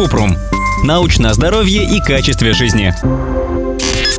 Купрум. Научное здоровье и качестве жизни.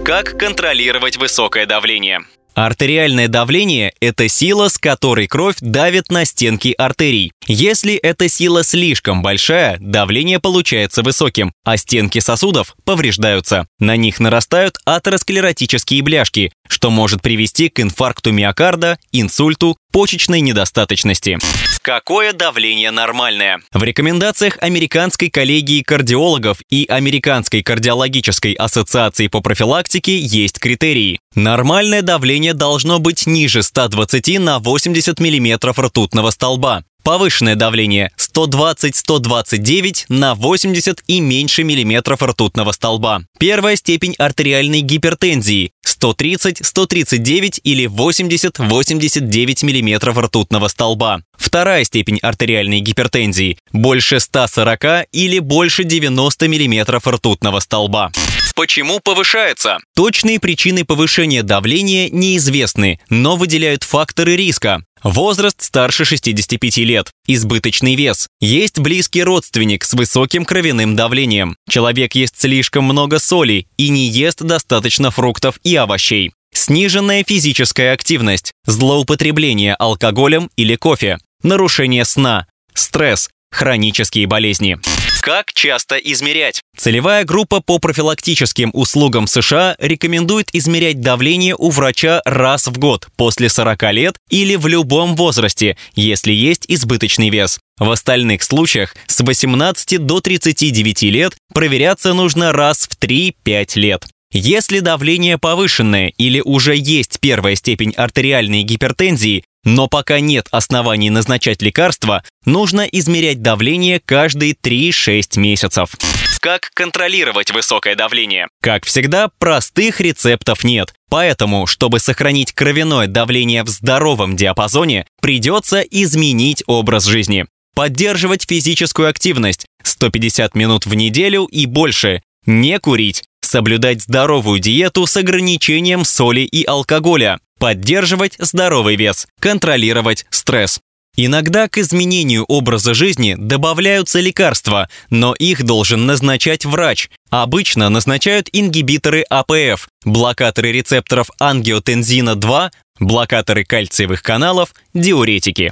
Как контролировать высокое давление? Артериальное давление – это сила, с которой кровь давит на стенки артерий. Если эта сила слишком большая, давление получается высоким, а стенки сосудов повреждаются. На них нарастают атеросклеротические бляшки, что может привести к инфаркту миокарда, инсульту, почечной недостаточности. Какое давление нормальное? В рекомендациях Американской коллегии кардиологов и Американской кардиологической ассоциации по профилактике есть критерии. Нормальное давление должно быть ниже 120 на 80 мм ртутного столба. Повышенное давление 120-129 на 80 и меньше миллиметров ртутного столба. Первая степень артериальной гипертензии 130, 139 или 80-89 мм ртутного столба. Вторая степень артериальной гипертензии – больше 140 или больше 90 мм ртутного столба. Почему повышается? Точные причины повышения давления неизвестны, но выделяют факторы риска. Возраст старше 65 лет. Избыточный вес. Есть близкий родственник с высоким кровяным давлением. Человек ест слишком много соли и не ест достаточно фруктов и овощей. Сниженная физическая активность. Злоупотребление алкоголем или кофе. Нарушение сна. Стресс. Хронические болезни. Как часто измерять? Целевая группа по профилактическим услугам США рекомендует измерять давление у врача раз в год после 40 лет или в любом возрасте, если есть избыточный вес. В остальных случаях с 18 до 39 лет проверяться нужно раз в 3-5 лет. Если давление повышенное или уже есть первая степень артериальной гипертензии, но пока нет оснований назначать лекарства, нужно измерять давление каждые 3-6 месяцев. Как контролировать высокое давление? Как всегда, простых рецептов нет. Поэтому, чтобы сохранить кровяное давление в здоровом диапазоне, придется изменить образ жизни. Поддерживать физическую активность 150 минут в неделю и больше. Не курить. Соблюдать здоровую диету с ограничением соли и алкоголя поддерживать здоровый вес, контролировать стресс. Иногда к изменению образа жизни добавляются лекарства, но их должен назначать врач. Обычно назначают ингибиторы АПФ, блокаторы рецепторов ангиотензина-2, блокаторы кальциевых каналов, диуретики.